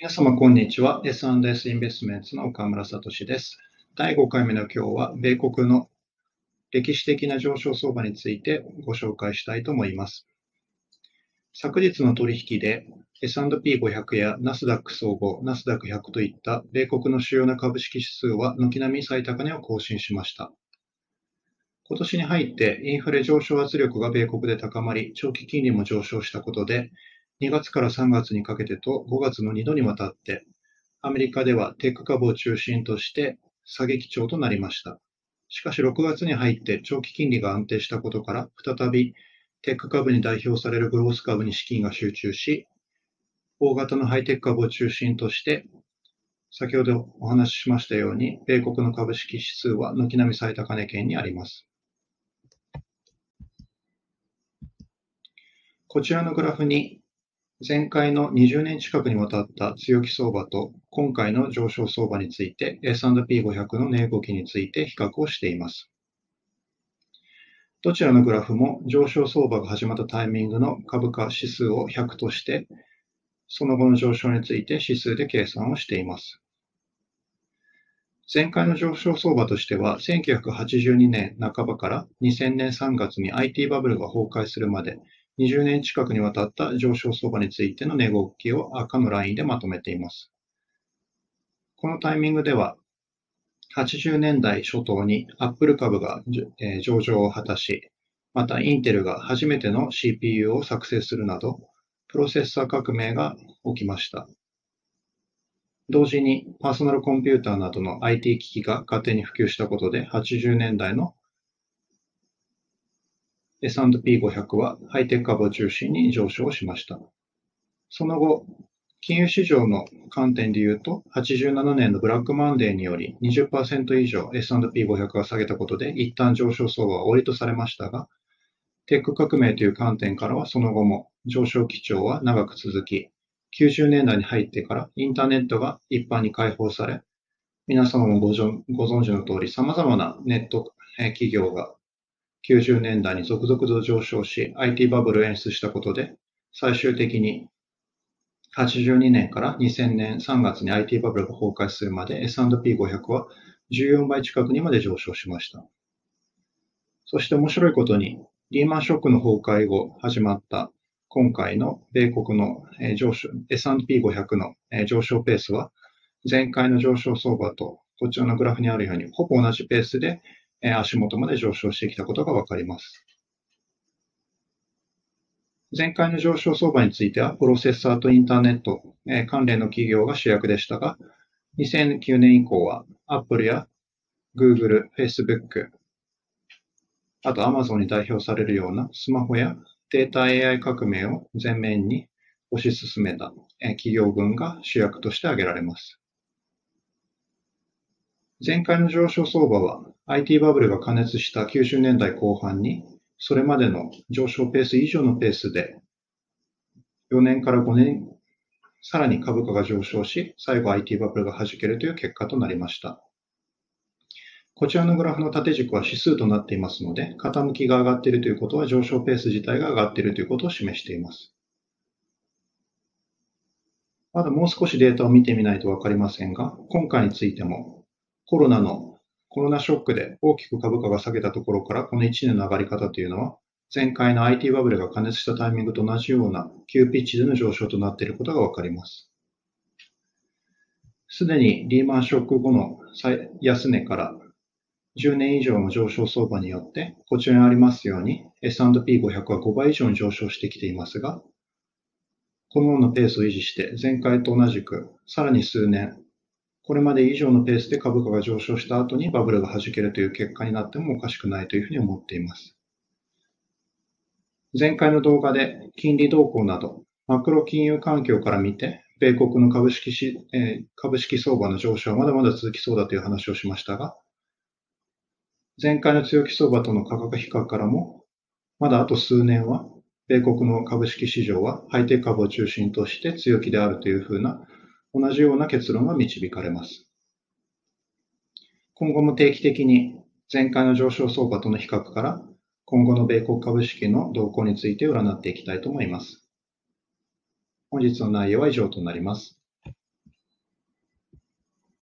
皆様、こんにちは。S&S インベストメンツの岡村聡です。第5回目の今日は、米国の歴史的な上昇相場についてご紹介したいと思います。昨日の取引で S&P500 やナスダック総合、ナスダック100といった米国の主要な株式指数は軒並み最高値を更新しました。今年に入ってインフレ上昇圧力が米国で高まり、長期金利も上昇したことで、2月から3月にかけてと5月の2度にわたって、アメリカではテック株を中心として下げ基調となりました。しかし6月に入って長期金利が安定したことから、再びテック株に代表されるグロース株に資金が集中し、大型のハイテック株を中心として、先ほどお話ししましたように、米国の株式指数は軒並み最高値圏にあります。こちらのグラフに前回の20年近くにわたった強気相場と今回の上昇相場について S&P500 の値動きについて比較をしています。どちらのグラフも上昇相場が始まったタイミングの株価指数を100として、その後の上昇について指数で計算をしています。前回の上昇相場としては、1982年半ばから2000年3月に IT バブルが崩壊するまで20年近くにわたった上昇相場についての値動きを赤のラインでまとめています。このタイミングでは、80年代初頭に Apple 株が上場を果たし、またインテルが初めての CPU を作成するなど、プロセッサー革命が起きました。同時にパーソナルコンピューターなどの IT 機器が勝手に普及したことで80年代の S&P500 はハイテク株を中心に上昇しました。その後、金融市場の観点で言うと、87年のブラックマンデーにより20%以上 S&P500 が下げたことで一旦上昇相場は終りとされましたが、テック革命という観点からはその後も上昇基調は長く続き、90年代に入ってからインターネットが一般に開放され、皆様もご存知の通り様々なネット企業が90年代に続々と上昇し、IT バブルを演出したことで、最終的に82年から2000年3月に IT バブルが崩壊するまで S&P500 は14倍近くにまで上昇しました。そして面白いことに、リーマンショックの崩壊後始まった今回の米国の上昇 S&P500 の上昇ペースは、前回の上昇相場とこちらのグラフにあるようにほぼ同じペースで足元まで上昇してきたことがわかります。前回の上昇相場については、プロセッサーとインターネット関連の企業が主役でしたが、2009年以降は Apple や Google、Facebook、あと Amazon に代表されるようなスマホやデータ AI 革命を前面に推し進めた企業群が主役として挙げられます。前回の上昇相場は IT バブルが加熱した90年代後半に、それまでの上昇ペース以上のペースで、4年から5年、さらに株価が上昇し、最後 IT バブルが弾けるという結果となりました。こちらのグラフの縦軸は指数となっていますので、傾きが上がっているということは上昇ペース自体が上がっているということを示しています。まだもう少しデータを見てみないとわかりませんが、今回についてもコロナの、コロナショックで大きく株価が下げたところから、この1年の上がり方というのは、前回の IT バブルが加熱したタイミングと同じような急ピッチでの上昇となっていることがわかります。すでにリーマンショック後の安値から10年以上の上昇相場によって、こちらにありますように S&P500 は5倍以上に上昇してきていますが、このようなペースを維持して前回と同じくさらに数年これまで以上のペースで株価が上昇した後にバブルが弾けるという結果になってもおかしくないというふうに思っています。前回の動画で金利動向などマクロ金融環境から見て米国の株式し、えー、株式相場の上昇はまだまだ続きそうだという話をしましたが、前回の強気相場との価格比較からも、まだあと数年は米国の株式市場はハイテク株を中心として強気であるというふうな同じような結論が導かれます。今後も定期的に前回の上昇相場との比較から今後の米国株式の動向について占っていきたいと思います。本日の内容は以上となります。